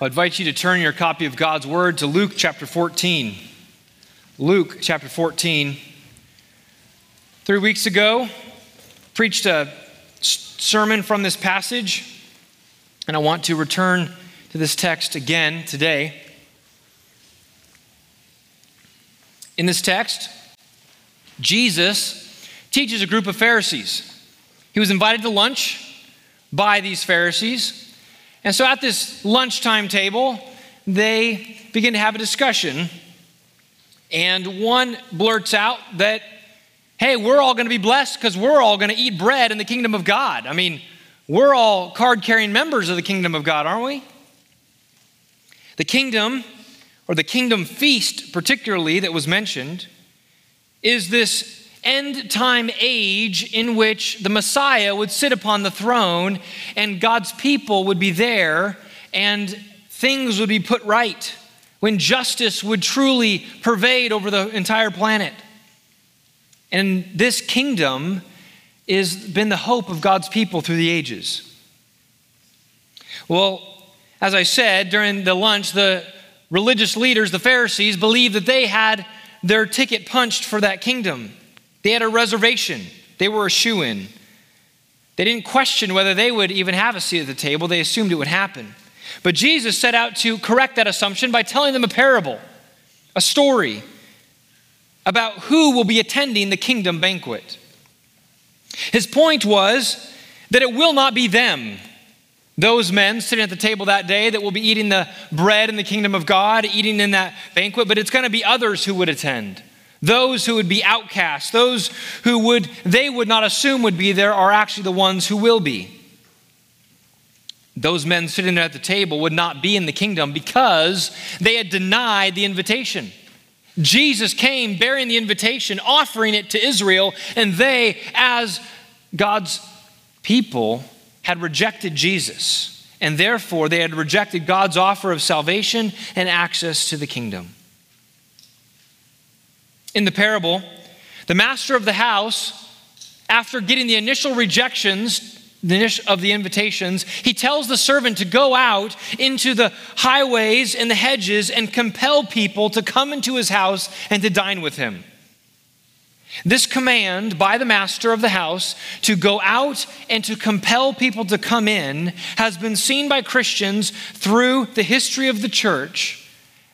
I invite you to turn your copy of God's Word to Luke chapter 14. Luke chapter 14. Three weeks ago, preached a sermon from this passage, and I want to return to this text again today. In this text, Jesus teaches a group of Pharisees. He was invited to lunch by these Pharisees. And so at this lunchtime table, they begin to have a discussion. And one blurts out that, hey, we're all going to be blessed because we're all going to eat bread in the kingdom of God. I mean, we're all card carrying members of the kingdom of God, aren't we? The kingdom, or the kingdom feast, particularly, that was mentioned, is this end time age in which the Messiah would sit upon the throne and God's people would be there and things would be put right, when justice would truly pervade over the entire planet. And this kingdom has been the hope of God's people through the ages. Well, as I said during the lunch, the religious leaders, the Pharisees, believed that they had their ticket punched for that kingdom. They had a reservation, they were a shoe in. They didn't question whether they would even have a seat at the table, they assumed it would happen. But Jesus set out to correct that assumption by telling them a parable, a story about who will be attending the kingdom banquet. His point was that it will not be them, those men sitting at the table that day, that will be eating the bread in the kingdom of God, eating in that banquet, but it's going to be others who would attend. Those who would be outcasts, those who would they would not assume would be there are actually the ones who will be. Those men sitting there at the table would not be in the kingdom because they had denied the invitation. Jesus came bearing the invitation, offering it to Israel, and they, as God's people, had rejected Jesus. And therefore, they had rejected God's offer of salvation and access to the kingdom in the parable, the master of the house, after getting the initial rejections of the invitations, he tells the servant to go out into the highways and the hedges and compel people to come into his house and to dine with him. This command by the master of the house to go out and to compel people to come in has been seen by Christians through the history of the church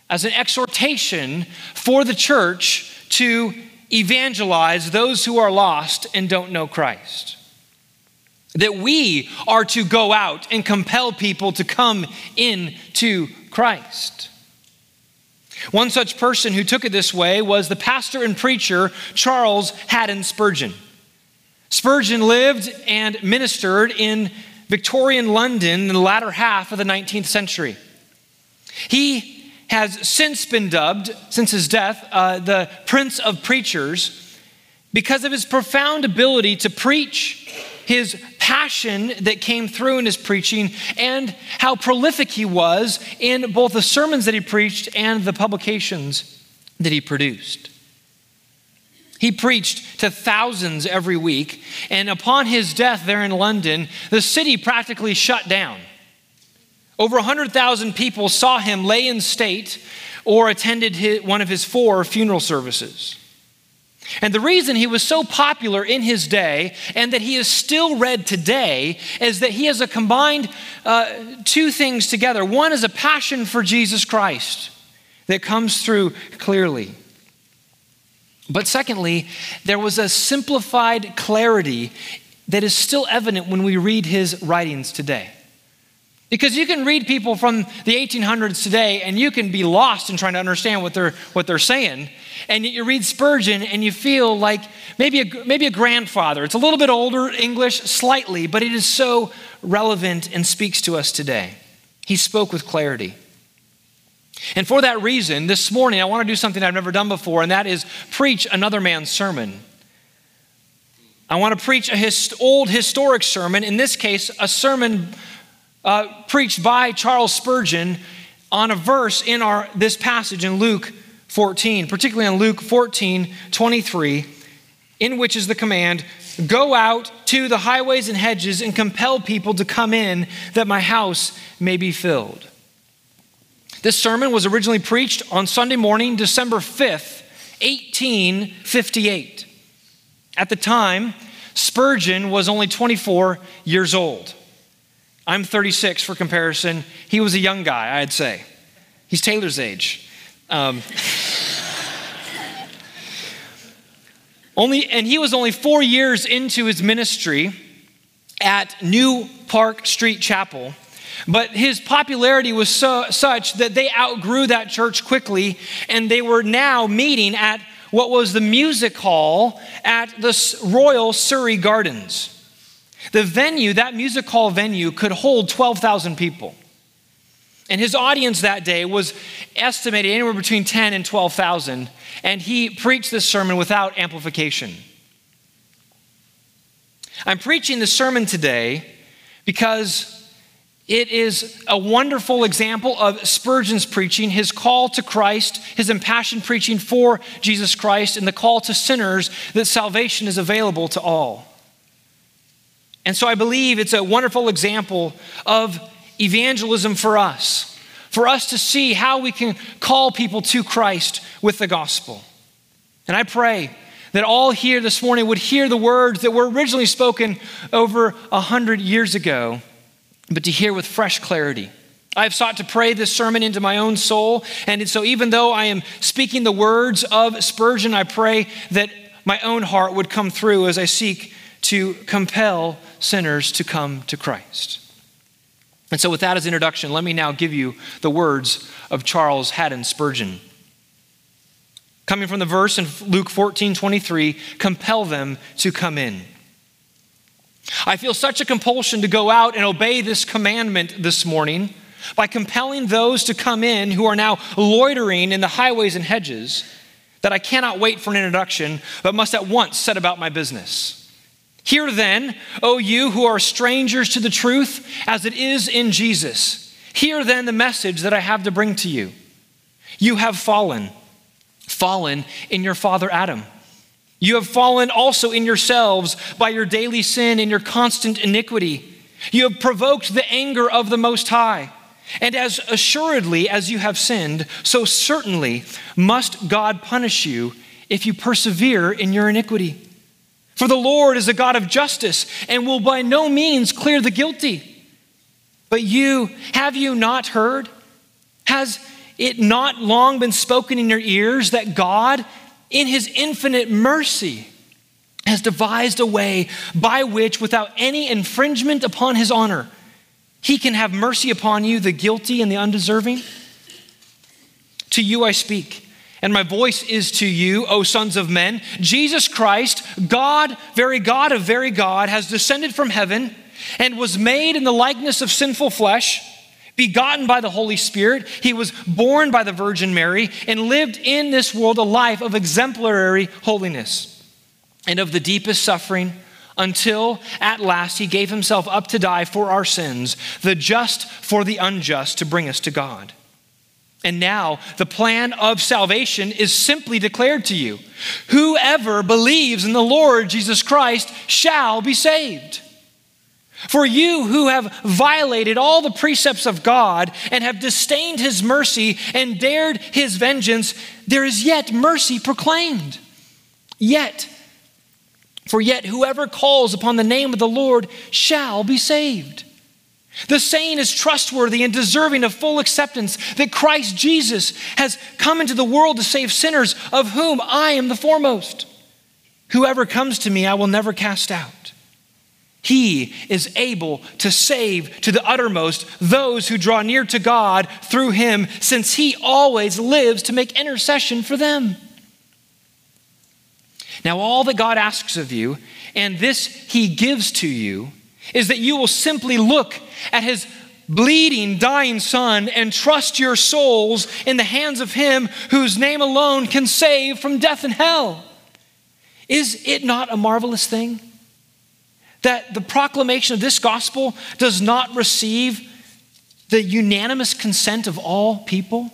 as an exhortation for the church to evangelize those who are lost and don't know Christ. That we are to go out and compel people to come in to Christ. One such person who took it this way was the pastor and preacher Charles Haddon Spurgeon. Spurgeon lived and ministered in Victorian London in the latter half of the 19th century. He has since been dubbed, since his death, uh, the Prince of Preachers because of his profound ability to preach, his passion that came through in his preaching, and how prolific he was in both the sermons that he preached and the publications that he produced. He preached to thousands every week, and upon his death there in London, the city practically shut down. Over 100,000 people saw him lay in state or attended his, one of his four funeral services. And the reason he was so popular in his day and that he is still read today is that he has a combined uh, two things together. One is a passion for Jesus Christ that comes through clearly. But secondly, there was a simplified clarity that is still evident when we read his writings today. Because you can read people from the 1800s today and you can be lost in trying to understand what they're, what they're saying. And you read Spurgeon and you feel like maybe a, maybe a grandfather. It's a little bit older English, slightly, but it is so relevant and speaks to us today. He spoke with clarity. And for that reason, this morning I want to do something I've never done before, and that is preach another man's sermon. I want to preach a hist- old historic sermon, in this case, a sermon uh, preached by Charles Spurgeon on a verse in our, this passage in Luke 14, particularly in Luke 14 23, in which is the command Go out to the highways and hedges and compel people to come in that my house may be filled. This sermon was originally preached on Sunday morning, December 5th, 1858. At the time, Spurgeon was only 24 years old. I'm 36 for comparison. He was a young guy, I'd say. He's Taylor's age. Um, only, and he was only four years into his ministry at New Park Street Chapel. But his popularity was so, such that they outgrew that church quickly, and they were now meeting at what was the music hall at the Royal Surrey Gardens. The venue, that music hall venue, could hold 12,000 people. And his audience that day was estimated anywhere between 10 and 12,000. And he preached this sermon without amplification. I'm preaching this sermon today because it is a wonderful example of Spurgeon's preaching, his call to Christ, his impassioned preaching for Jesus Christ, and the call to sinners that salvation is available to all. And so I believe it's a wonderful example of evangelism for us, for us to see how we can call people to Christ with the gospel. And I pray that all here this morning would hear the words that were originally spoken over a hundred years ago, but to hear with fresh clarity. I have sought to pray this sermon into my own soul, and so even though I am speaking the words of Spurgeon, I pray that my own heart would come through as I seek to compel sinners to come to Christ. And so, with that as introduction, let me now give you the words of Charles Haddon Spurgeon. Coming from the verse in Luke 14 23, compel them to come in. I feel such a compulsion to go out and obey this commandment this morning by compelling those to come in who are now loitering in the highways and hedges that I cannot wait for an introduction, but must at once set about my business. Hear then, O you who are strangers to the truth as it is in Jesus. Hear then the message that I have to bring to you. You have fallen fallen in your father Adam. You have fallen also in yourselves by your daily sin and your constant iniquity. You have provoked the anger of the Most High. And as assuredly as you have sinned, so certainly must God punish you if you persevere in your iniquity. For the Lord is a God of justice and will by no means clear the guilty. But you, have you not heard? Has it not long been spoken in your ears that God, in his infinite mercy, has devised a way by which, without any infringement upon his honor, he can have mercy upon you, the guilty and the undeserving? To you I speak, and my voice is to you, O sons of men. Jesus Christ, God, very God of very God, has descended from heaven and was made in the likeness of sinful flesh begotten by the Holy Spirit. He was born by the Virgin Mary and lived in this world a life of exemplary holiness and of the deepest suffering until at last he gave himself up to die for our sins, the just for the unjust, to bring us to God. And now the plan of salvation is simply declared to you. Whoever believes in the Lord Jesus Christ shall be saved. For you who have violated all the precepts of God and have disdained his mercy and dared his vengeance, there is yet mercy proclaimed. Yet, for yet whoever calls upon the name of the Lord shall be saved. The saying is trustworthy and deserving of full acceptance that Christ Jesus has come into the world to save sinners, of whom I am the foremost. Whoever comes to me, I will never cast out. He is able to save to the uttermost those who draw near to God through him, since he always lives to make intercession for them. Now, all that God asks of you, and this he gives to you, is that you will simply look at his bleeding, dying son and trust your souls in the hands of him whose name alone can save from death and hell. Is it not a marvelous thing? that the proclamation of this gospel does not receive the unanimous consent of all people?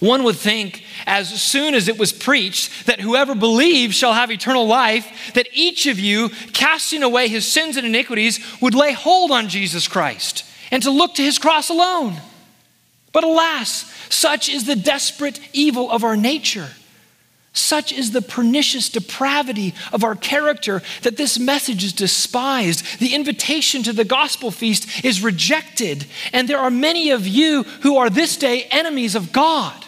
One would think, as soon as it was preached, that whoever believes shall have eternal life, that each of you, casting away his sins and iniquities, would lay hold on Jesus Christ and to look to his cross alone. But alas, such is the desperate evil of our nature. Such is the pernicious depravity of our character that this message is despised. The invitation to the gospel feast is rejected, and there are many of you who are this day enemies of God.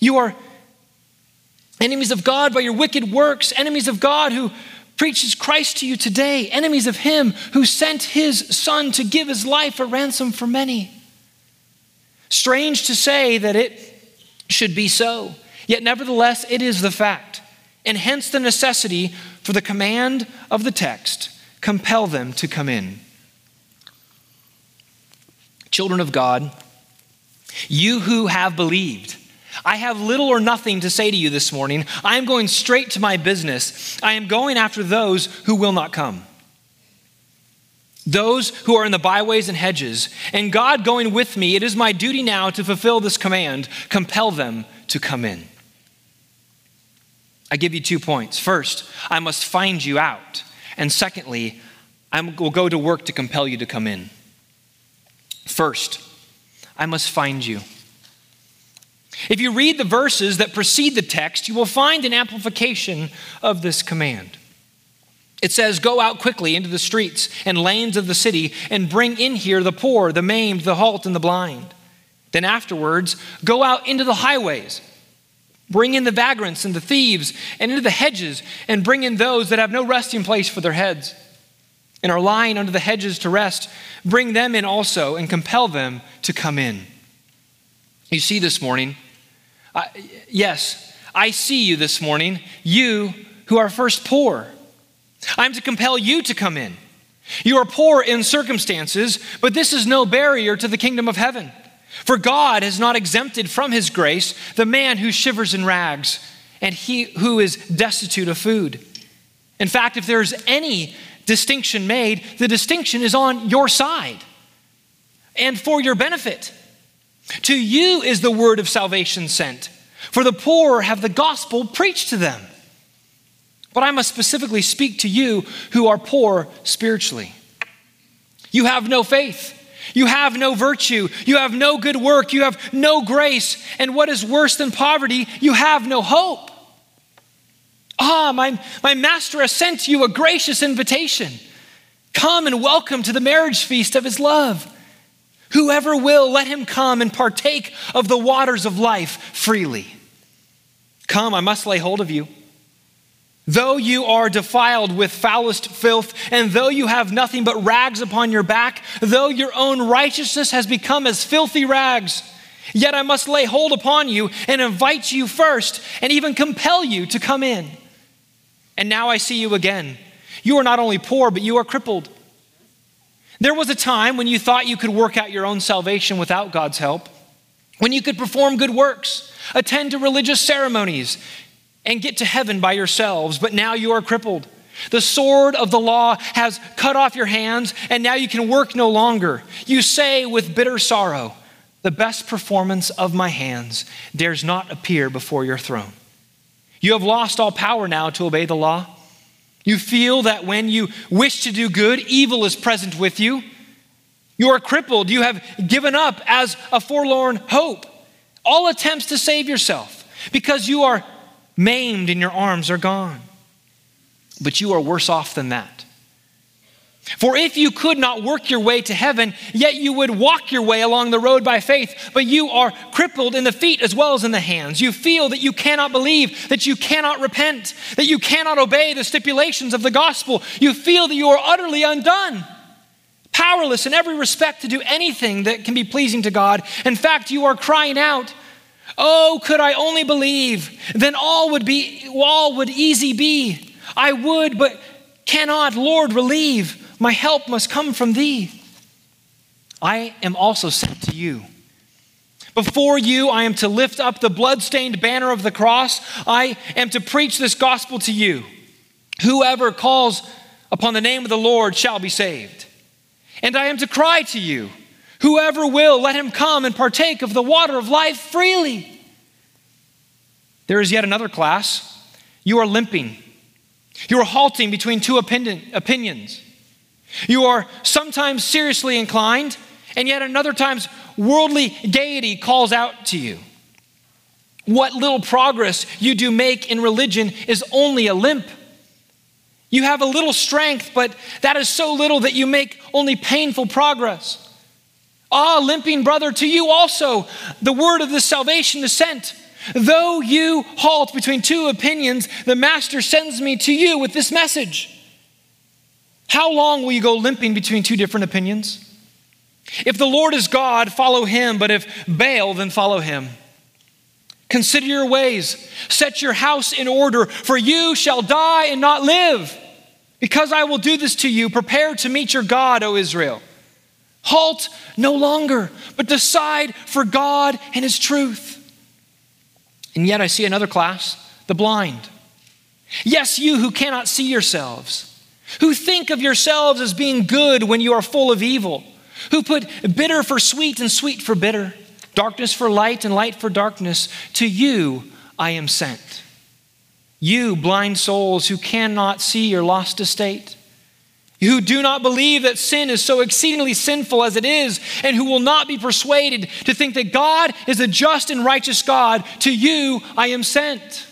You are enemies of God by your wicked works, enemies of God who preaches Christ to you today, enemies of Him who sent His Son to give His life a ransom for many. Strange to say that it should be so. Yet, nevertheless, it is the fact, and hence the necessity for the command of the text compel them to come in. Children of God, you who have believed, I have little or nothing to say to you this morning. I am going straight to my business. I am going after those who will not come. Those who are in the byways and hedges, and God going with me, it is my duty now to fulfill this command compel them to come in. I give you two points. First, I must find you out. And secondly, I will go to work to compel you to come in. First, I must find you. If you read the verses that precede the text, you will find an amplification of this command. It says, Go out quickly into the streets and lanes of the city and bring in here the poor, the maimed, the halt, and the blind. Then afterwards, go out into the highways Bring in the vagrants and the thieves and into the hedges, and bring in those that have no resting place for their heads and are lying under the hedges to rest. Bring them in also and compel them to come in. You see this morning, uh, yes, I see you this morning, you who are first poor. I'm to compel you to come in. You are poor in circumstances, but this is no barrier to the kingdom of heaven. For God has not exempted from his grace the man who shivers in rags and he who is destitute of food. In fact, if there's any distinction made, the distinction is on your side and for your benefit. To you is the word of salvation sent, for the poor have the gospel preached to them. But I must specifically speak to you who are poor spiritually. You have no faith. You have no virtue. You have no good work. You have no grace. And what is worse than poverty, you have no hope. Ah, my, my master has sent you a gracious invitation. Come and welcome to the marriage feast of his love. Whoever will, let him come and partake of the waters of life freely. Come, I must lay hold of you. Though you are defiled with foulest filth, and though you have nothing but rags upon your back, though your own righteousness has become as filthy rags, yet I must lay hold upon you and invite you first, and even compel you to come in. And now I see you again. You are not only poor, but you are crippled. There was a time when you thought you could work out your own salvation without God's help, when you could perform good works, attend to religious ceremonies, and get to heaven by yourselves, but now you are crippled. The sword of the law has cut off your hands, and now you can work no longer. You say with bitter sorrow, The best performance of my hands dares not appear before your throne. You have lost all power now to obey the law. You feel that when you wish to do good, evil is present with you. You are crippled. You have given up as a forlorn hope. All attempts to save yourself because you are maimed, and your arms are gone. But you are worse off than that. For if you could not work your way to heaven, yet you would walk your way along the road by faith, but you are crippled in the feet as well as in the hands. You feel that you cannot believe, that you cannot repent, that you cannot obey the stipulations of the gospel. You feel that you are utterly undone, powerless in every respect to do anything that can be pleasing to God. In fact, you are crying out, Oh, could I only believe, then all would be all would easy be. I would, but cannot, Lord, relieve. My help must come from thee. I am also sent to you. Before you, I am to lift up the bloodstained banner of the cross. I am to preach this gospel to you. Whoever calls upon the name of the Lord shall be saved. And I am to cry to you. Whoever will, let him come and partake of the water of life freely. There is yet another class. You are limping. You are halting between two opinions. You are sometimes seriously inclined, and yet another times worldly gaiety calls out to you. What little progress you do make in religion is only a limp. You have a little strength, but that is so little that you make only painful progress. Ah, limping brother, to you also the word of this salvation is sent. Though you halt between two opinions, the Master sends me to you with this message. How long will you go limping between two different opinions? If the Lord is God, follow him, but if Baal, then follow him. Consider your ways, set your house in order, for you shall die and not live. Because I will do this to you, prepare to meet your God, O Israel. Halt no longer, but decide for God and his truth. And yet I see another class, the blind. Yes, you who cannot see yourselves, who think of yourselves as being good when you are full of evil, who put bitter for sweet and sweet for bitter, darkness for light and light for darkness, to you I am sent. You, blind souls who cannot see your lost estate, who do not believe that sin is so exceedingly sinful as it is, and who will not be persuaded to think that God is a just and righteous God, to you I am sent.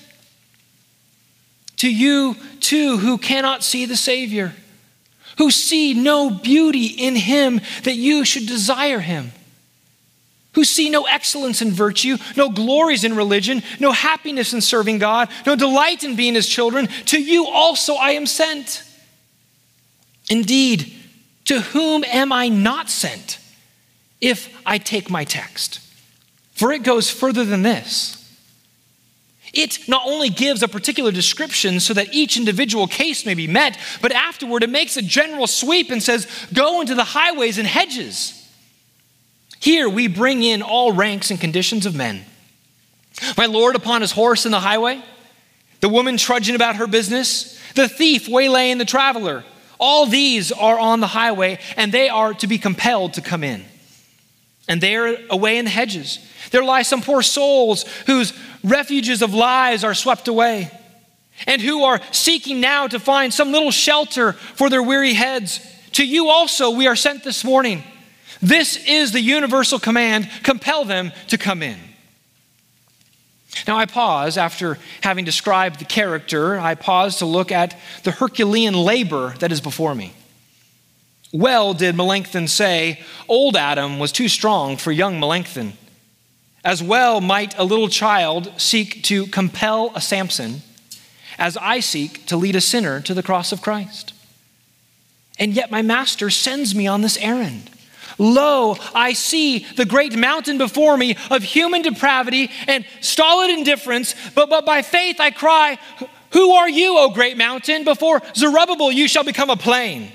To you, too, who cannot see the Savior, who see no beauty in Him that you should desire Him, who see no excellence in virtue, no glories in religion, no happiness in serving God, no delight in being His children, to you also I am sent. Indeed, to whom am I not sent if I take my text? For it goes further than this. It not only gives a particular description so that each individual case may be met, but afterward it makes a general sweep and says, Go into the highways and hedges. Here we bring in all ranks and conditions of men. My Lord upon his horse in the highway, the woman trudging about her business, the thief waylaying the traveler, all these are on the highway, and they are to be compelled to come in. And they are away in the hedges. There lie some poor souls whose refuges of lies are swept away, and who are seeking now to find some little shelter for their weary heads. To you also we are sent this morning. This is the universal command compel them to come in. Now, I pause after having described the character, I pause to look at the Herculean labor that is before me. Well, did Melanchthon say, old Adam was too strong for young Melanchthon. As well might a little child seek to compel a Samson, as I seek to lead a sinner to the cross of Christ. And yet my master sends me on this errand. Lo, I see the great mountain before me of human depravity and stolid indifference, but, but by faith I cry, Who are you, O great mountain? Before Zerubbabel you shall become a plain.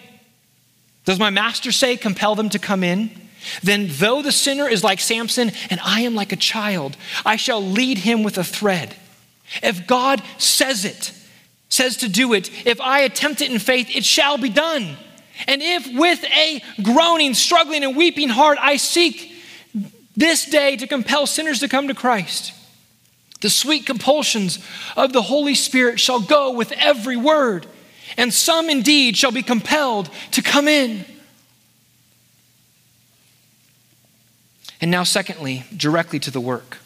Does my master say, Compel them to come in? Then, though the sinner is like Samson and I am like a child, I shall lead him with a thread. If God says it, says to do it, if I attempt it in faith, it shall be done. And if with a groaning, struggling, and weeping heart I seek this day to compel sinners to come to Christ, the sweet compulsions of the Holy Spirit shall go with every word, and some indeed shall be compelled to come in. And now, secondly, directly to the work.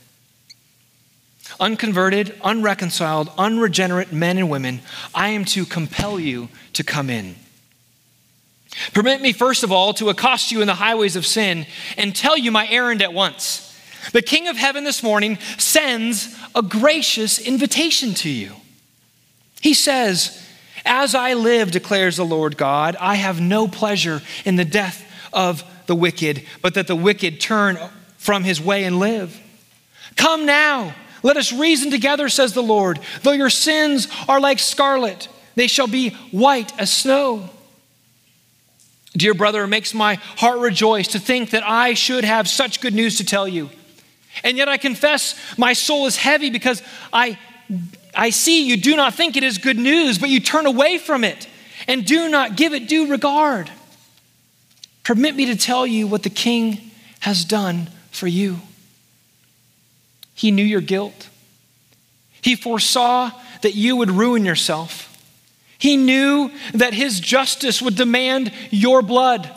Unconverted, unreconciled, unregenerate men and women, I am to compel you to come in. Permit me, first of all, to accost you in the highways of sin and tell you my errand at once. The King of Heaven this morning sends a gracious invitation to you. He says, As I live, declares the Lord God, I have no pleasure in the death of the wicked, but that the wicked turn from his way and live. Come now, let us reason together, says the Lord. Though your sins are like scarlet, they shall be white as snow. Dear brother, it makes my heart rejoice to think that I should have such good news to tell you. And yet I confess my soul is heavy because I, I see you do not think it is good news, but you turn away from it and do not give it due regard. Permit me to tell you what the king has done for you. He knew your guilt. He foresaw that you would ruin yourself. He knew that his justice would demand your blood.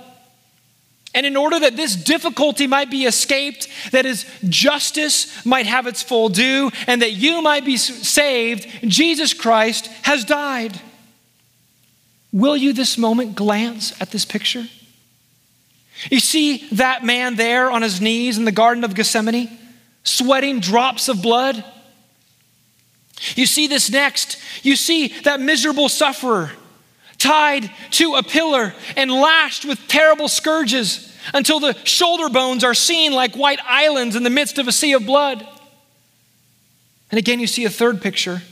And in order that this difficulty might be escaped, that his justice might have its full due, and that you might be saved, Jesus Christ has died. Will you this moment glance at this picture? You see that man there on his knees in the Garden of Gethsemane, sweating drops of blood? You see this next. You see that miserable sufferer tied to a pillar and lashed with terrible scourges until the shoulder bones are seen like white islands in the midst of a sea of blood. And again, you see a third picture.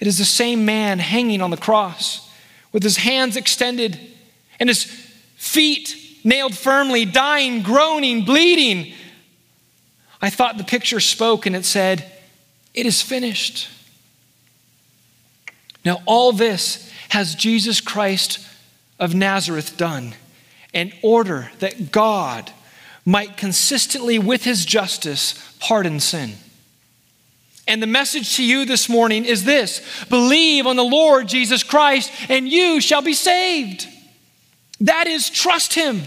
It is the same man hanging on the cross with his hands extended and his feet nailed firmly, dying, groaning, bleeding. I thought the picture spoke and it said, It is finished. Now, all this has Jesus Christ of Nazareth done in order that God might consistently, with his justice, pardon sin. And the message to you this morning is this believe on the Lord Jesus Christ, and you shall be saved. That is, trust him.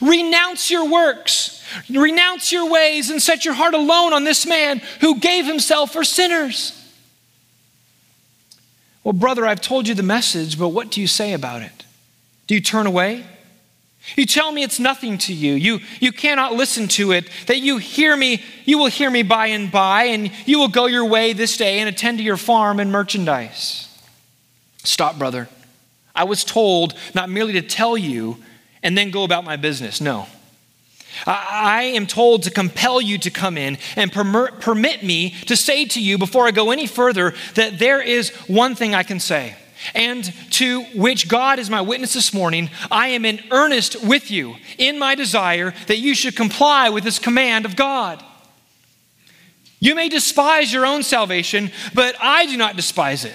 Renounce your works, renounce your ways, and set your heart alone on this man who gave himself for sinners. Well, brother, I've told you the message, but what do you say about it? Do you turn away? You tell me it's nothing to you. You, you cannot listen to it, that you hear me, you will hear me by and by, and you will go your way this day and attend to your farm and merchandise. Stop, brother. I was told not merely to tell you and then go about my business. No. I am told to compel you to come in and permit me to say to you before I go any further that there is one thing I can say, and to which God is my witness this morning. I am in earnest with you in my desire that you should comply with this command of God. You may despise your own salvation, but I do not despise it.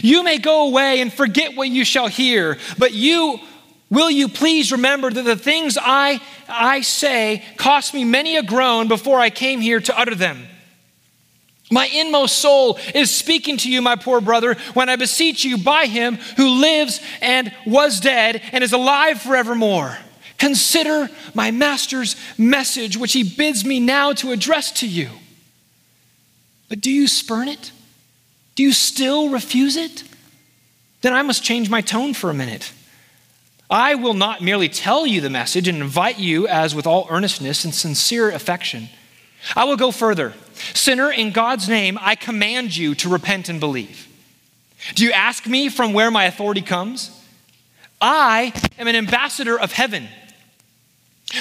You may go away and forget what you shall hear, but you Will you please remember that the things I, I say cost me many a groan before I came here to utter them? My inmost soul is speaking to you, my poor brother, when I beseech you by him who lives and was dead and is alive forevermore. Consider my master's message, which he bids me now to address to you. But do you spurn it? Do you still refuse it? Then I must change my tone for a minute. I will not merely tell you the message and invite you as with all earnestness and sincere affection. I will go further. Sinner, in God's name, I command you to repent and believe. Do you ask me from where my authority comes? I am an ambassador of heaven.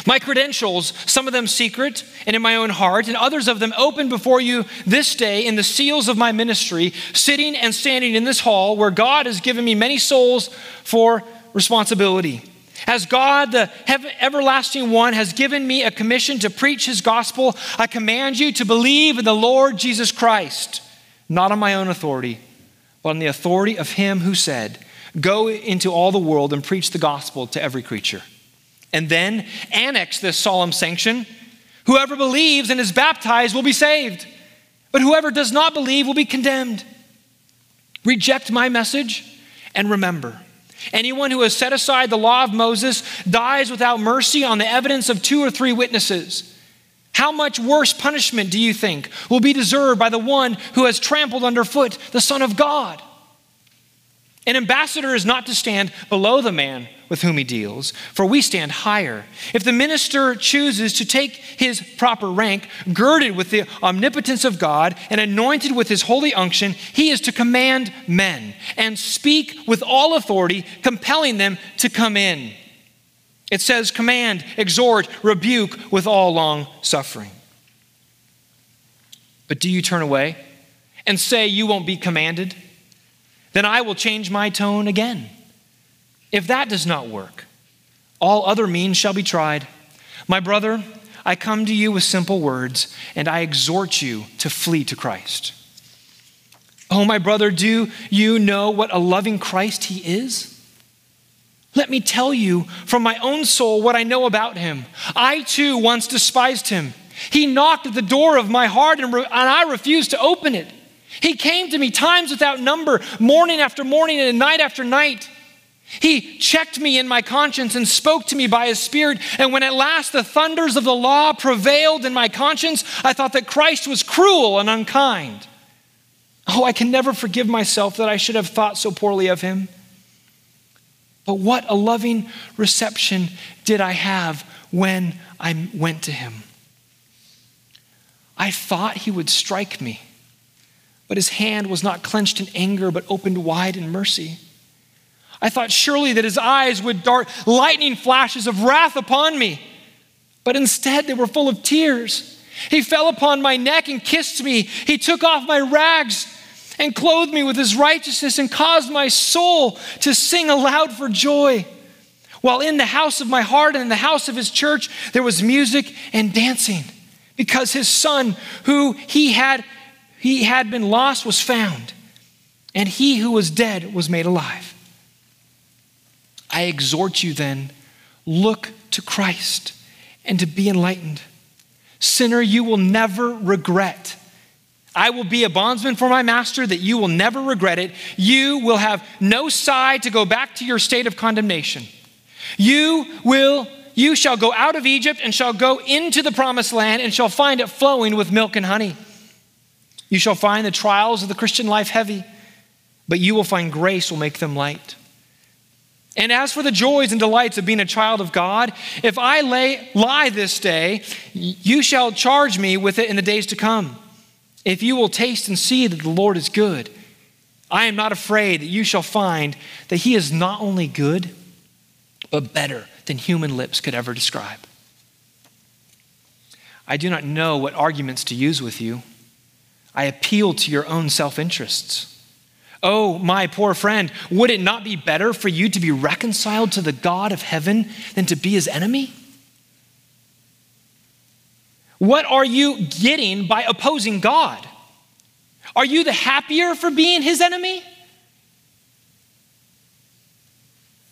My credentials, some of them secret and in my own heart, and others of them open before you this day in the seals of my ministry, sitting and standing in this hall where God has given me many souls for responsibility. As God, the everlasting one, has given me a commission to preach his gospel, I command you to believe in the Lord Jesus Christ, not on my own authority, but on the authority of him who said, Go into all the world and preach the gospel to every creature. And then annex this solemn sanction whoever believes and is baptized will be saved, but whoever does not believe will be condemned. Reject my message and remember Anyone who has set aside the law of Moses dies without mercy on the evidence of two or three witnesses. How much worse punishment do you think will be deserved by the one who has trampled underfoot the Son of God? An ambassador is not to stand below the man with whom he deals, for we stand higher. If the minister chooses to take his proper rank, girded with the omnipotence of God and anointed with his holy unction, he is to command men and speak with all authority, compelling them to come in. It says, command, exhort, rebuke with all long suffering. But do you turn away and say you won't be commanded? Then I will change my tone again. If that does not work, all other means shall be tried. My brother, I come to you with simple words, and I exhort you to flee to Christ. Oh, my brother, do you know what a loving Christ he is? Let me tell you from my own soul what I know about him. I too once despised him. He knocked at the door of my heart, and, re- and I refused to open it. He came to me times without number, morning after morning and night after night. He checked me in my conscience and spoke to me by his Spirit. And when at last the thunders of the law prevailed in my conscience, I thought that Christ was cruel and unkind. Oh, I can never forgive myself that I should have thought so poorly of him. But what a loving reception did I have when I went to him. I thought he would strike me, but his hand was not clenched in anger, but opened wide in mercy. I thought surely that his eyes would dart lightning flashes of wrath upon me, but instead they were full of tears. He fell upon my neck and kissed me. He took off my rags and clothed me with his righteousness and caused my soul to sing aloud for joy. While in the house of my heart and in the house of his church, there was music and dancing because his son, who he had, he had been lost, was found, and he who was dead was made alive. I exhort you then, look to Christ and to be enlightened. Sinner, you will never regret. I will be a bondsman for my master that you will never regret it. You will have no sigh to go back to your state of condemnation. You will you shall go out of Egypt and shall go into the promised land and shall find it flowing with milk and honey. You shall find the trials of the Christian life heavy, but you will find grace will make them light. And as for the joys and delights of being a child of God, if I lay, lie this day, you shall charge me with it in the days to come. If you will taste and see that the Lord is good, I am not afraid that you shall find that he is not only good, but better than human lips could ever describe. I do not know what arguments to use with you. I appeal to your own self interests. Oh, my poor friend, would it not be better for you to be reconciled to the God of heaven than to be his enemy? What are you getting by opposing God? Are you the happier for being his enemy?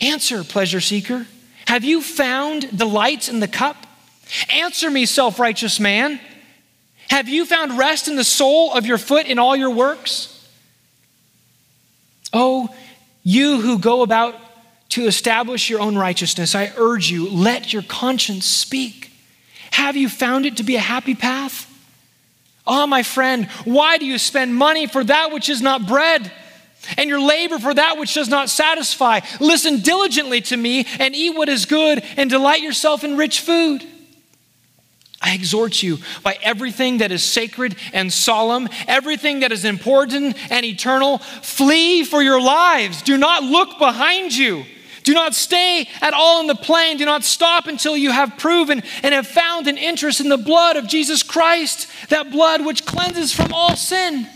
Answer, pleasure seeker. Have you found delights in the cup? Answer me, self righteous man. Have you found rest in the sole of your foot in all your works? Oh, you who go about to establish your own righteousness, I urge you, let your conscience speak. Have you found it to be a happy path? Ah, oh, my friend, why do you spend money for that which is not bread? And your labor for that which does not satisfy. Listen diligently to me and eat what is good and delight yourself in rich food. I exhort you by everything that is sacred and solemn, everything that is important and eternal, flee for your lives. Do not look behind you. Do not stay at all in the plain. Do not stop until you have proven and have found an interest in the blood of Jesus Christ, that blood which cleanses from all sin.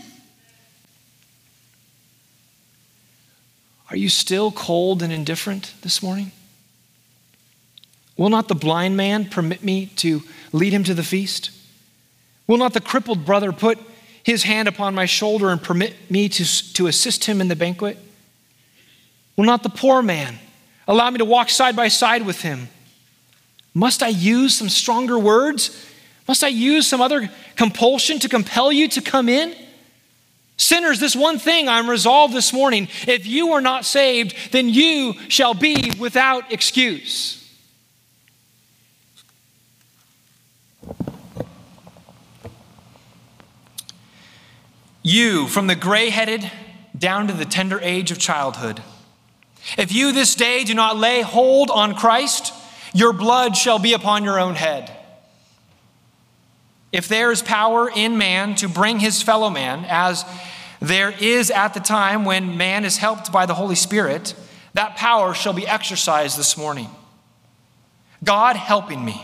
Are you still cold and indifferent this morning? Will not the blind man permit me to lead him to the feast? Will not the crippled brother put his hand upon my shoulder and permit me to, to assist him in the banquet? Will not the poor man allow me to walk side by side with him? Must I use some stronger words? Must I use some other compulsion to compel you to come in? Sinners, this one thing I'm resolved this morning if you are not saved, then you shall be without excuse. You, from the gray headed down to the tender age of childhood, if you this day do not lay hold on Christ, your blood shall be upon your own head. If there is power in man to bring his fellow man, as there is at the time when man is helped by the Holy Spirit, that power shall be exercised this morning. God helping me.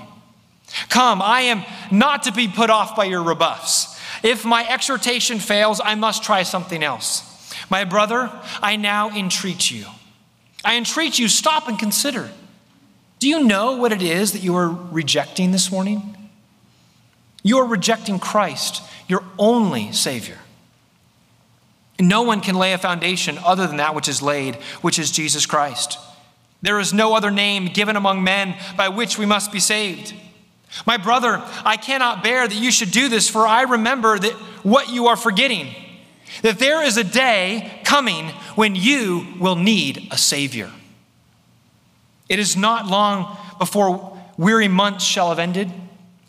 Come, I am not to be put off by your rebuffs. If my exhortation fails, I must try something else. My brother, I now entreat you. I entreat you, stop and consider. Do you know what it is that you are rejecting this morning? You are rejecting Christ, your only Savior. No one can lay a foundation other than that which is laid, which is Jesus Christ. There is no other name given among men by which we must be saved. My brother, I cannot bear that you should do this, for I remember that what you are forgetting, that there is a day coming when you will need a Savior. It is not long before weary months shall have ended,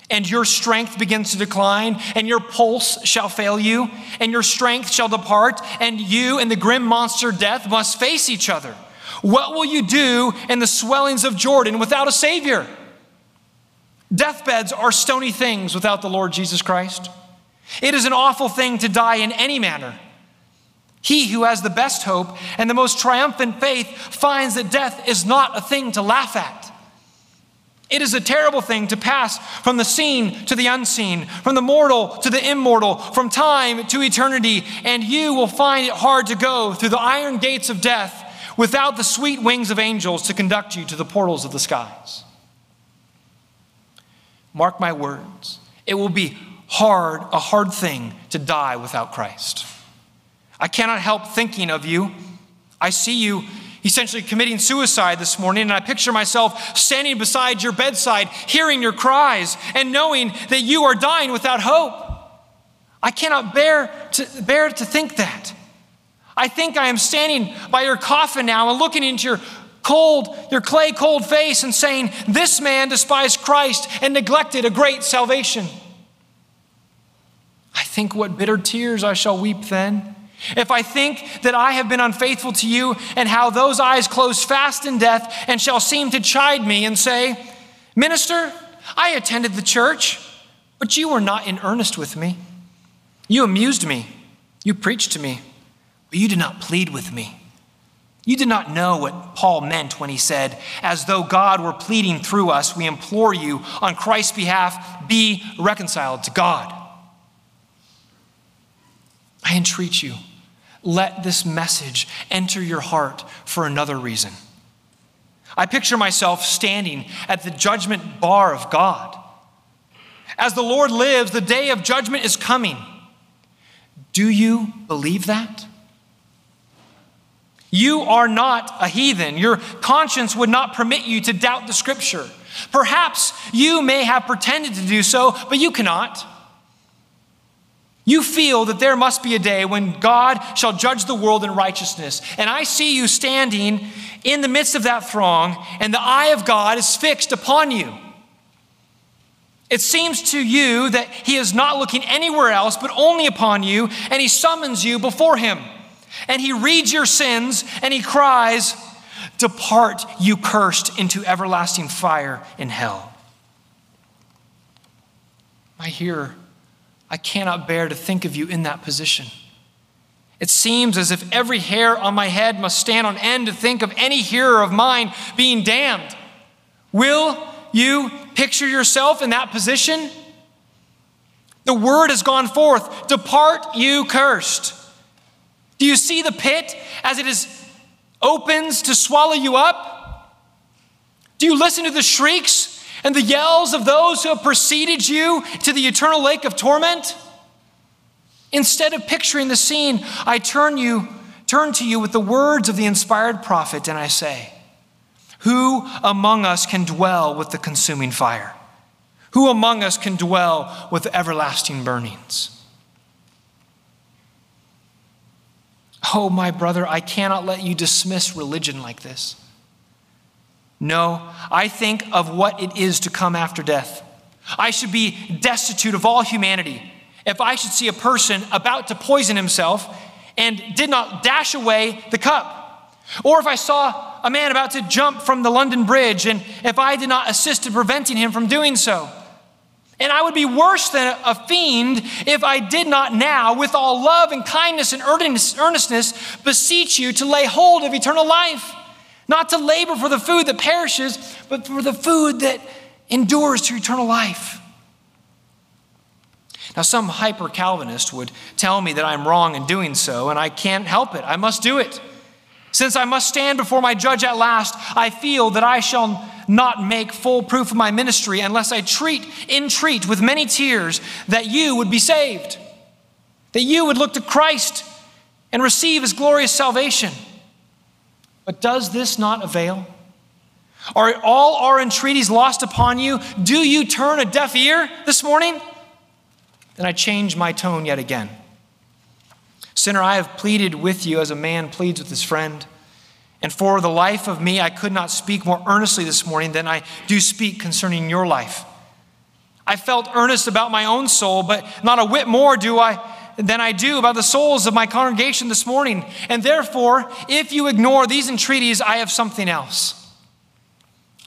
and your strength begins to decline, and your pulse shall fail you, and your strength shall depart, and you and the grim monster death must face each other. What will you do in the swellings of Jordan without a Savior? Deathbeds are stony things without the Lord Jesus Christ. It is an awful thing to die in any manner. He who has the best hope and the most triumphant faith finds that death is not a thing to laugh at. It is a terrible thing to pass from the seen to the unseen, from the mortal to the immortal, from time to eternity, and you will find it hard to go through the iron gates of death without the sweet wings of angels to conduct you to the portals of the skies. Mark my words, it will be hard, a hard thing to die without Christ. I cannot help thinking of you. I see you essentially committing suicide this morning, and I picture myself standing beside your bedside, hearing your cries, and knowing that you are dying without hope. I cannot bear to, bear to think that. I think I am standing by your coffin now and looking into your cold, your clay cold face and saying, This man despised Christ and neglected a great salvation. I think what bitter tears I shall weep then. If I think that I have been unfaithful to you, and how those eyes close fast in death and shall seem to chide me and say, Minister, I attended the church, but you were not in earnest with me. You amused me, you preached to me, but you did not plead with me. You did not know what Paul meant when he said, As though God were pleading through us, we implore you on Christ's behalf, be reconciled to God. I entreat you, let this message enter your heart for another reason. I picture myself standing at the judgment bar of God. As the Lord lives, the day of judgment is coming. Do you believe that? You are not a heathen. Your conscience would not permit you to doubt the scripture. Perhaps you may have pretended to do so, but you cannot. You feel that there must be a day when God shall judge the world in righteousness. And I see you standing in the midst of that throng, and the eye of God is fixed upon you. It seems to you that He is not looking anywhere else but only upon you, and He summons you before Him and he reads your sins and he cries, Depart, you cursed, into everlasting fire in hell. My hearer, I cannot bear to think of you in that position. It seems as if every hair on my head must stand on end to think of any hearer of mine being damned. Will you picture yourself in that position? The word has gone forth Depart, you cursed. Do you see the pit as it is opens to swallow you up? Do you listen to the shrieks and the yells of those who have preceded you to the eternal lake of torment? Instead of picturing the scene, I turn you turn to you with the words of the inspired prophet and I say, who among us can dwell with the consuming fire? Who among us can dwell with everlasting burnings? Oh, my brother, I cannot let you dismiss religion like this. No, I think of what it is to come after death. I should be destitute of all humanity if I should see a person about to poison himself and did not dash away the cup. Or if I saw a man about to jump from the London Bridge and if I did not assist in preventing him from doing so. And I would be worse than a fiend if I did not now, with all love and kindness and earnestness, beseech you to lay hold of eternal life, not to labor for the food that perishes, but for the food that endures to eternal life. Now, some hyper Calvinist would tell me that I'm wrong in doing so, and I can't help it. I must do it. Since I must stand before my judge at last, I feel that I shall not make full proof of my ministry unless I treat, entreat with many tears that you would be saved, that you would look to Christ and receive his glorious salvation. But does this not avail? Are all our entreaties lost upon you? Do you turn a deaf ear this morning? Then I change my tone yet again. Sinner, I have pleaded with you as a man pleads with his friend. And for the life of me, I could not speak more earnestly this morning than I do speak concerning your life. I felt earnest about my own soul, but not a whit more do I than I do about the souls of my congregation this morning. And therefore, if you ignore these entreaties, I have something else.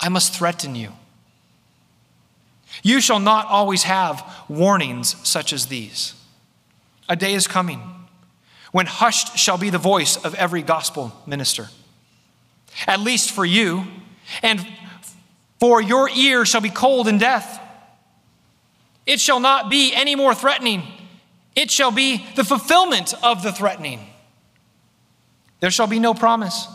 I must threaten you. You shall not always have warnings such as these. A day is coming when hushed shall be the voice of every gospel minister at least for you, and for your ear shall be cold in death. It shall not be any more threatening, it shall be the fulfillment of the threatening. There shall be no promise,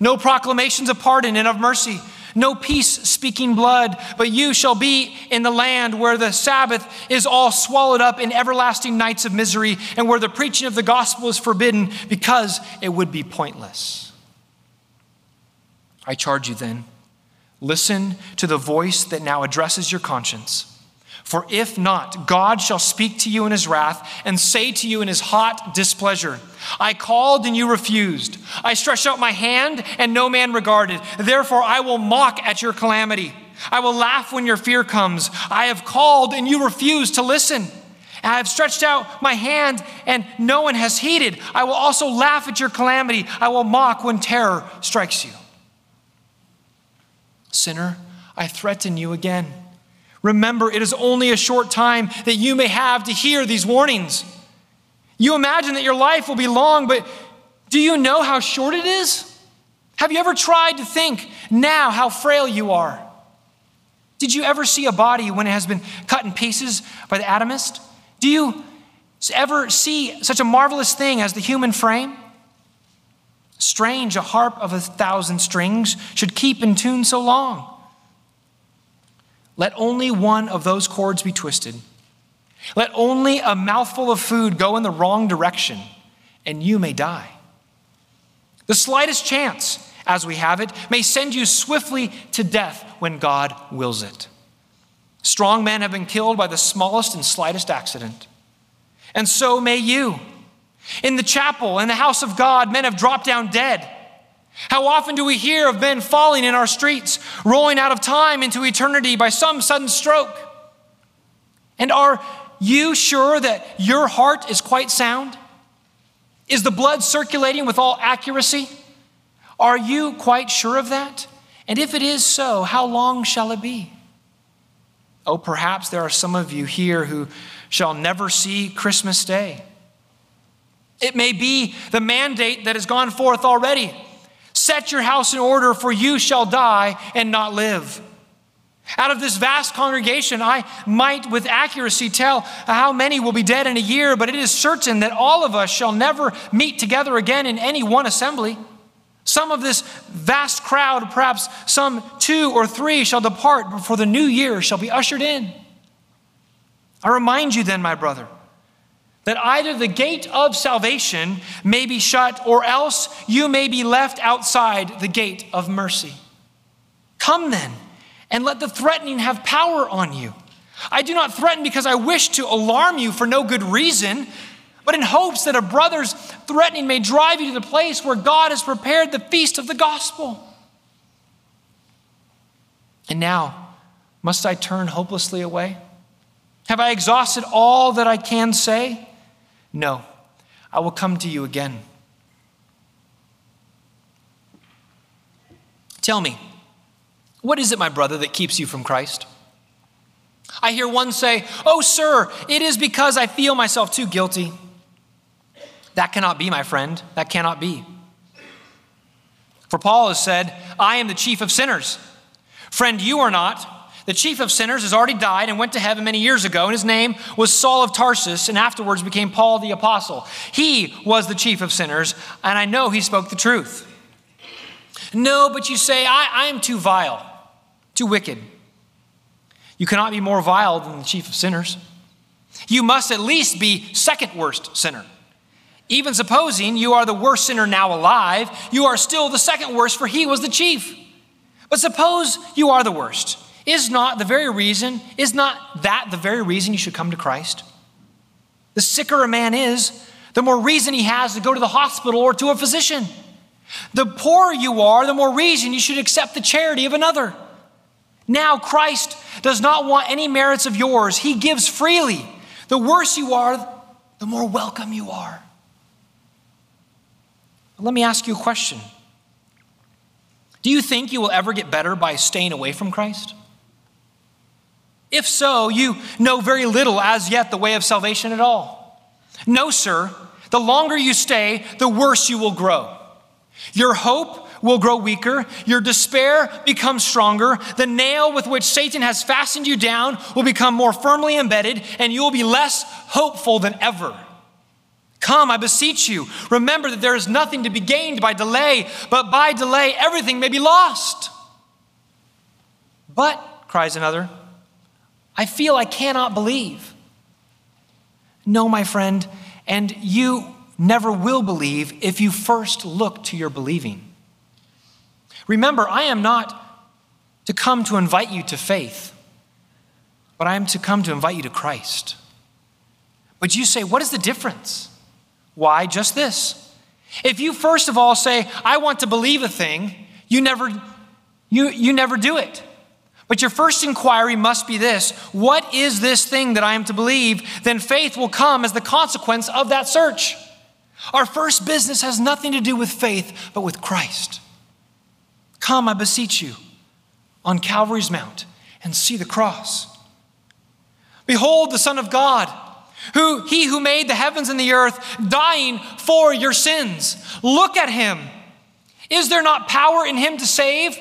no proclamations of pardon and of mercy, no peace speaking blood, but you shall be in the land where the Sabbath is all swallowed up in everlasting nights of misery, and where the preaching of the gospel is forbidden because it would be pointless. I charge you then, listen to the voice that now addresses your conscience. For if not, God shall speak to you in his wrath and say to you in his hot displeasure, I called and you refused. I stretched out my hand and no man regarded. Therefore, I will mock at your calamity. I will laugh when your fear comes. I have called and you refuse to listen. I have stretched out my hand and no one has heeded. I will also laugh at your calamity. I will mock when terror strikes you. Sinner, I threaten you again. Remember, it is only a short time that you may have to hear these warnings. You imagine that your life will be long, but do you know how short it is? Have you ever tried to think now how frail you are? Did you ever see a body when it has been cut in pieces by the anatomist? Do you ever see such a marvelous thing as the human frame? Strange, a harp of a thousand strings should keep in tune so long. Let only one of those chords be twisted. Let only a mouthful of food go in the wrong direction, and you may die. The slightest chance, as we have it, may send you swiftly to death when God wills it. Strong men have been killed by the smallest and slightest accident. And so may you. In the chapel, in the house of God, men have dropped down dead. How often do we hear of men falling in our streets, rolling out of time into eternity by some sudden stroke? And are you sure that your heart is quite sound? Is the blood circulating with all accuracy? Are you quite sure of that? And if it is so, how long shall it be? Oh, perhaps there are some of you here who shall never see Christmas Day. It may be the mandate that has gone forth already. Set your house in order, for you shall die and not live. Out of this vast congregation, I might with accuracy tell how many will be dead in a year, but it is certain that all of us shall never meet together again in any one assembly. Some of this vast crowd, perhaps some two or three, shall depart before the new year shall be ushered in. I remind you then, my brother, that either the gate of salvation may be shut or else you may be left outside the gate of mercy. Come then, and let the threatening have power on you. I do not threaten because I wish to alarm you for no good reason, but in hopes that a brother's threatening may drive you to the place where God has prepared the feast of the gospel. And now, must I turn hopelessly away? Have I exhausted all that I can say? No, I will come to you again. Tell me, what is it, my brother, that keeps you from Christ? I hear one say, Oh, sir, it is because I feel myself too guilty. That cannot be, my friend. That cannot be. For Paul has said, I am the chief of sinners. Friend, you are not. The chief of sinners has already died and went to heaven many years ago, and his name was Saul of Tarsus, and afterwards became Paul the Apostle. He was the chief of sinners, and I know he spoke the truth. No, but you say, I, I am too vile, too wicked. You cannot be more vile than the chief of sinners. You must at least be second worst sinner. Even supposing you are the worst sinner now alive, you are still the second worst, for he was the chief. But suppose you are the worst. Is not the very reason, is not that the very reason you should come to Christ? The sicker a man is, the more reason he has to go to the hospital or to a physician. The poorer you are, the more reason you should accept the charity of another. Now, Christ does not want any merits of yours, He gives freely. The worse you are, the more welcome you are. Let me ask you a question Do you think you will ever get better by staying away from Christ? If so, you know very little as yet the way of salvation at all. No, sir. The longer you stay, the worse you will grow. Your hope will grow weaker, your despair becomes stronger, the nail with which Satan has fastened you down will become more firmly embedded, and you will be less hopeful than ever. Come, I beseech you. Remember that there is nothing to be gained by delay, but by delay everything may be lost. But, cries another, I feel I cannot believe. No, my friend, and you never will believe if you first look to your believing. Remember, I am not to come to invite you to faith, but I am to come to invite you to Christ. But you say, what is the difference? Why? Just this. If you first of all say, I want to believe a thing, you never, you, you never do it. But your first inquiry must be this What is this thing that I am to believe? Then faith will come as the consequence of that search. Our first business has nothing to do with faith, but with Christ. Come, I beseech you, on Calvary's Mount and see the cross. Behold the Son of God, who he who made the heavens and the earth, dying for your sins. Look at him. Is there not power in him to save?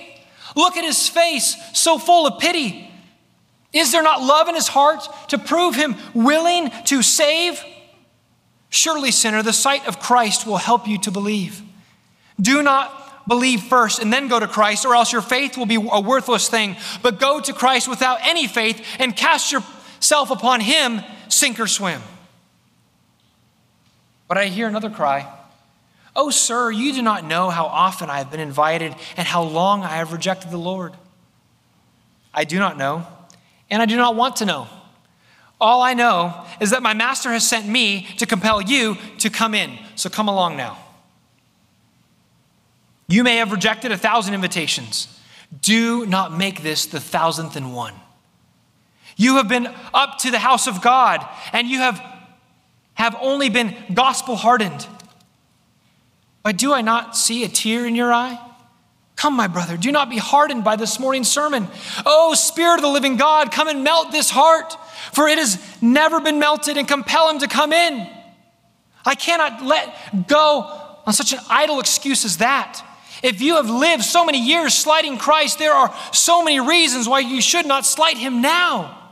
Look at his face, so full of pity. Is there not love in his heart to prove him willing to save? Surely, sinner, the sight of Christ will help you to believe. Do not believe first and then go to Christ, or else your faith will be a worthless thing. But go to Christ without any faith and cast yourself upon him, sink or swim. But I hear another cry Oh, sir, you do not know how often I have been invited and how long I have rejected the Lord. I do not know, and I do not want to know. All I know is that my master has sent me to compel you to come in. So come along now. You may have rejected a thousand invitations. Do not make this the thousandth and one. You have been up to the house of God, and you have, have only been gospel hardened. Do I not see a tear in your eye? Come, my brother, do not be hardened by this morning's sermon. Oh, Spirit of the living God, come and melt this heart, for it has never been melted, and compel him to come in. I cannot let go on such an idle excuse as that. If you have lived so many years slighting Christ, there are so many reasons why you should not slight him now.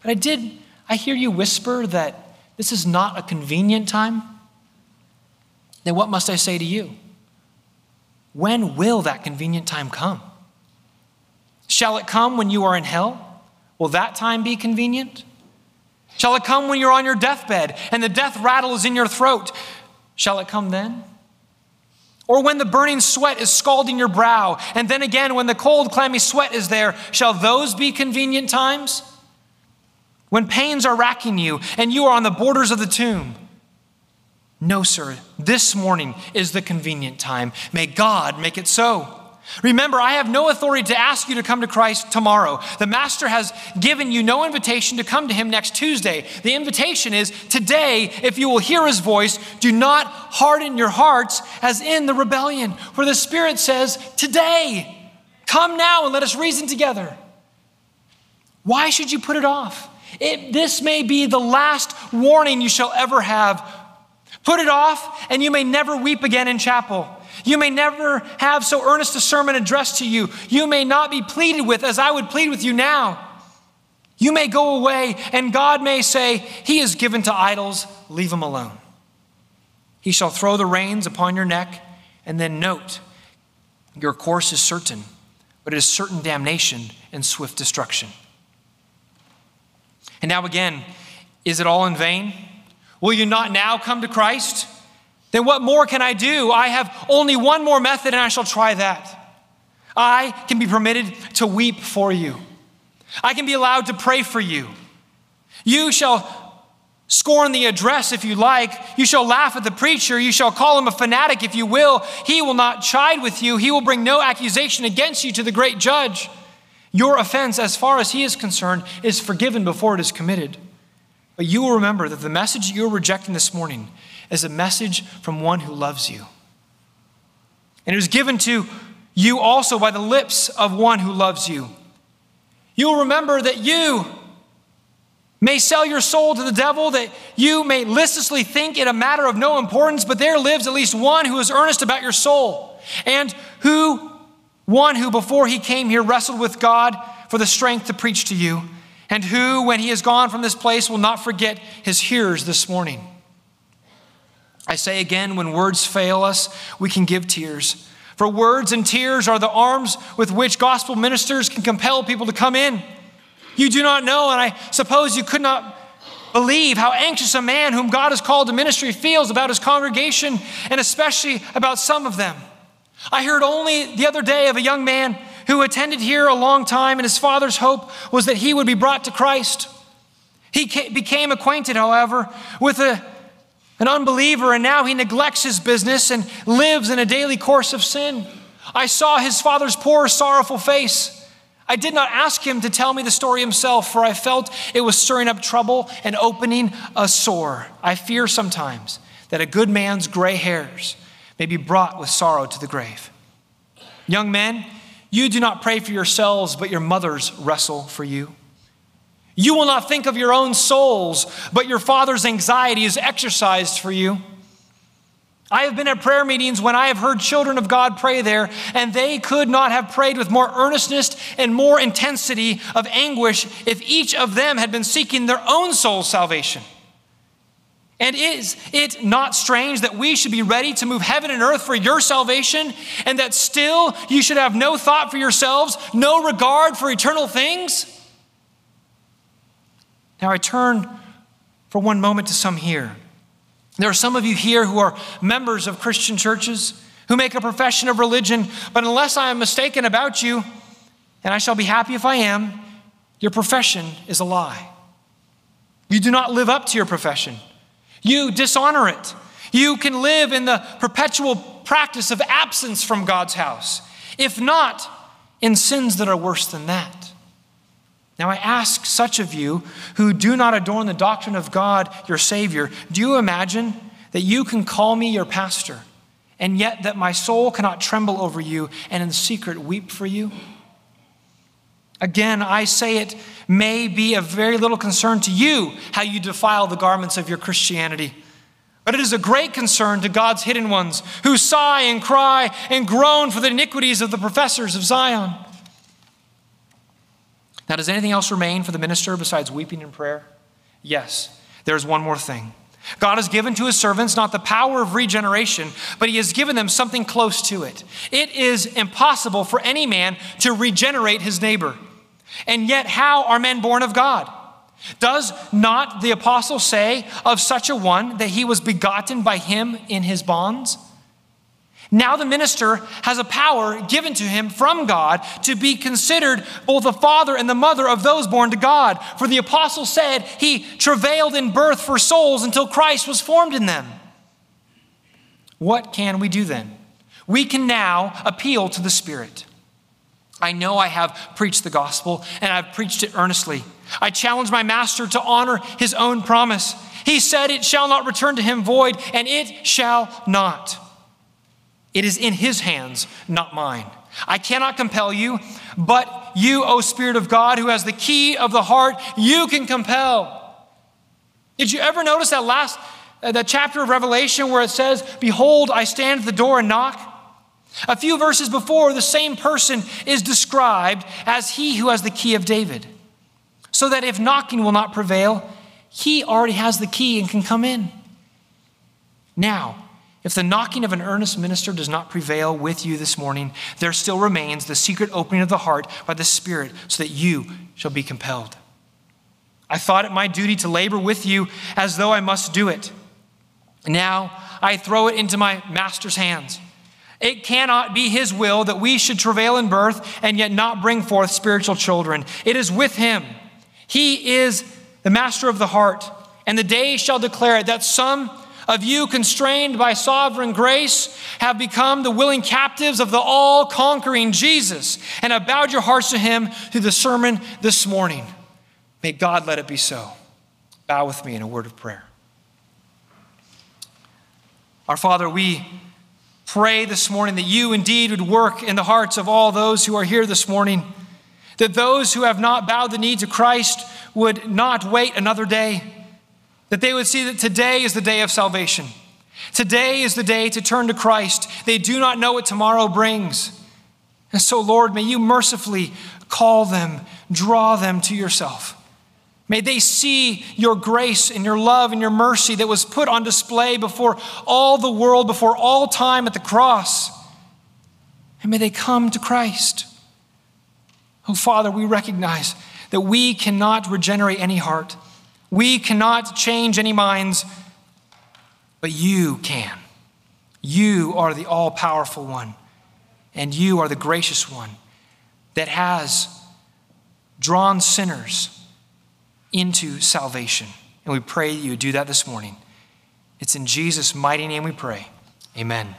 But I did, I hear you whisper that this is not a convenient time then what must I say to you? When will that convenient time come? Shall it come when you are in hell? Will that time be convenient? Shall it come when you're on your deathbed and the death rattle is in your throat? Shall it come then? Or when the burning sweat is scalding your brow, and then again when the cold, clammy sweat is there, shall those be convenient times? When pains are racking you and you are on the borders of the tomb, no, sir, this morning is the convenient time. May God make it so. Remember, I have no authority to ask you to come to Christ tomorrow. The Master has given you no invitation to come to Him next Tuesday. The invitation is today, if you will hear His voice, do not harden your hearts as in the rebellion. For the Spirit says, Today, come now and let us reason together. Why should you put it off? It, this may be the last warning you shall ever have Put it off, and you may never weep again in chapel. You may never have so earnest a sermon addressed to you. You may not be pleaded with as I would plead with you now. You may go away, and God may say, He is given to idols, leave him alone. He shall throw the reins upon your neck, and then note, Your course is certain, but it is certain damnation and swift destruction. And now again, is it all in vain? Will you not now come to Christ? Then what more can I do? I have only one more method, and I shall try that. I can be permitted to weep for you. I can be allowed to pray for you. You shall Scorn the address if you like. You shall laugh at the preacher. You shall call him a fanatic if you will. He will not chide with you. He will bring no accusation against you to the great judge. Your offense, as far as he is concerned, is forgiven before it is committed. But you will remember that the message you're rejecting this morning is a message from one who loves you. And it was given to you also by the lips of one who loves you. You'll remember that you may sell your soul to the devil, that you may listlessly think it a matter of no importance, but there lives at least one who is earnest about your soul, and who, one who before he came here wrestled with God for the strength to preach to you, and who, when he is gone from this place, will not forget his hearers this morning. I say again, when words fail us, we can give tears. For words and tears are the arms with which gospel ministers can compel people to come in. You do not know, and I suppose you could not believe how anxious a man whom God has called to ministry feels about his congregation, and especially about some of them. I heard only the other day of a young man who attended here a long time, and his father's hope was that he would be brought to Christ. He became acquainted, however, with a, an unbeliever, and now he neglects his business and lives in a daily course of sin. I saw his father's poor, sorrowful face. I did not ask him to tell me the story himself, for I felt it was stirring up trouble and opening a sore. I fear sometimes that a good man's gray hairs may be brought with sorrow to the grave. Young men, you do not pray for yourselves, but your mothers wrestle for you. You will not think of your own souls, but your father's anxiety is exercised for you. I have been at prayer meetings when I have heard children of God pray there, and they could not have prayed with more earnestness and more intensity of anguish if each of them had been seeking their own soul's salvation. And is it not strange that we should be ready to move heaven and earth for your salvation, and that still you should have no thought for yourselves, no regard for eternal things? Now I turn for one moment to some here there are some of you here who are members of Christian churches who make a profession of religion, but unless I am mistaken about you, and I shall be happy if I am, your profession is a lie. You do not live up to your profession, you dishonor it. You can live in the perpetual practice of absence from God's house, if not in sins that are worse than that. Now, I ask such of you who do not adorn the doctrine of God, your Savior, do you imagine that you can call me your pastor, and yet that my soul cannot tremble over you and in secret weep for you? Again, I say it may be of very little concern to you how you defile the garments of your Christianity. But it is a great concern to God's hidden ones who sigh and cry and groan for the iniquities of the professors of Zion. Now, does anything else remain for the minister besides weeping and prayer? Yes, there's one more thing. God has given to his servants not the power of regeneration, but he has given them something close to it. It is impossible for any man to regenerate his neighbor. And yet, how are men born of God? Does not the apostle say of such a one that he was begotten by him in his bonds? Now the minister has a power given to him from God to be considered both the father and the mother of those born to God. For the apostle said he travailed in birth for souls until Christ was formed in them. What can we do then? We can now appeal to the Spirit. I know I have preached the gospel and I've preached it earnestly. I challenge my master to honor his own promise. He said, It shall not return to him void, and it shall not. It is in his hands, not mine. I cannot compel you, but you, O Spirit of God, who has the key of the heart, you can compel. Did you ever notice that last uh, that chapter of Revelation where it says, "Behold, I stand at the door and knock"? A few verses before, the same person is described as he who has the key of David. So that if knocking will not prevail, he already has the key and can come in. Now, if the knocking of an earnest minister does not prevail with you this morning, there still remains the secret opening of the heart by the Spirit so that you shall be compelled. I thought it my duty to labor with you as though I must do it. Now I throw it into my master's hands. It cannot be his will that we should travail in birth and yet not bring forth spiritual children. It is with him. He is the master of the heart and the day shall declare it that some of you, constrained by sovereign grace, have become the willing captives of the all conquering Jesus and have bowed your hearts to him through the sermon this morning. May God let it be so. Bow with me in a word of prayer. Our Father, we pray this morning that you indeed would work in the hearts of all those who are here this morning, that those who have not bowed the knee to Christ would not wait another day, that they would see that today is the day of salvation. Today is the day to turn to Christ. They do not know what tomorrow brings. And so, Lord, may you mercifully call them, draw them to yourself. May they see your grace and your love and your mercy that was put on display before all the world, before all time at the cross. And may they come to Christ. Oh, Father, we recognize that we cannot regenerate any heart, we cannot change any minds, but you can. You are the all powerful one, and you are the gracious one that has drawn sinners into salvation. And we pray that you do that this morning. It's in Jesus' mighty name we pray. Amen.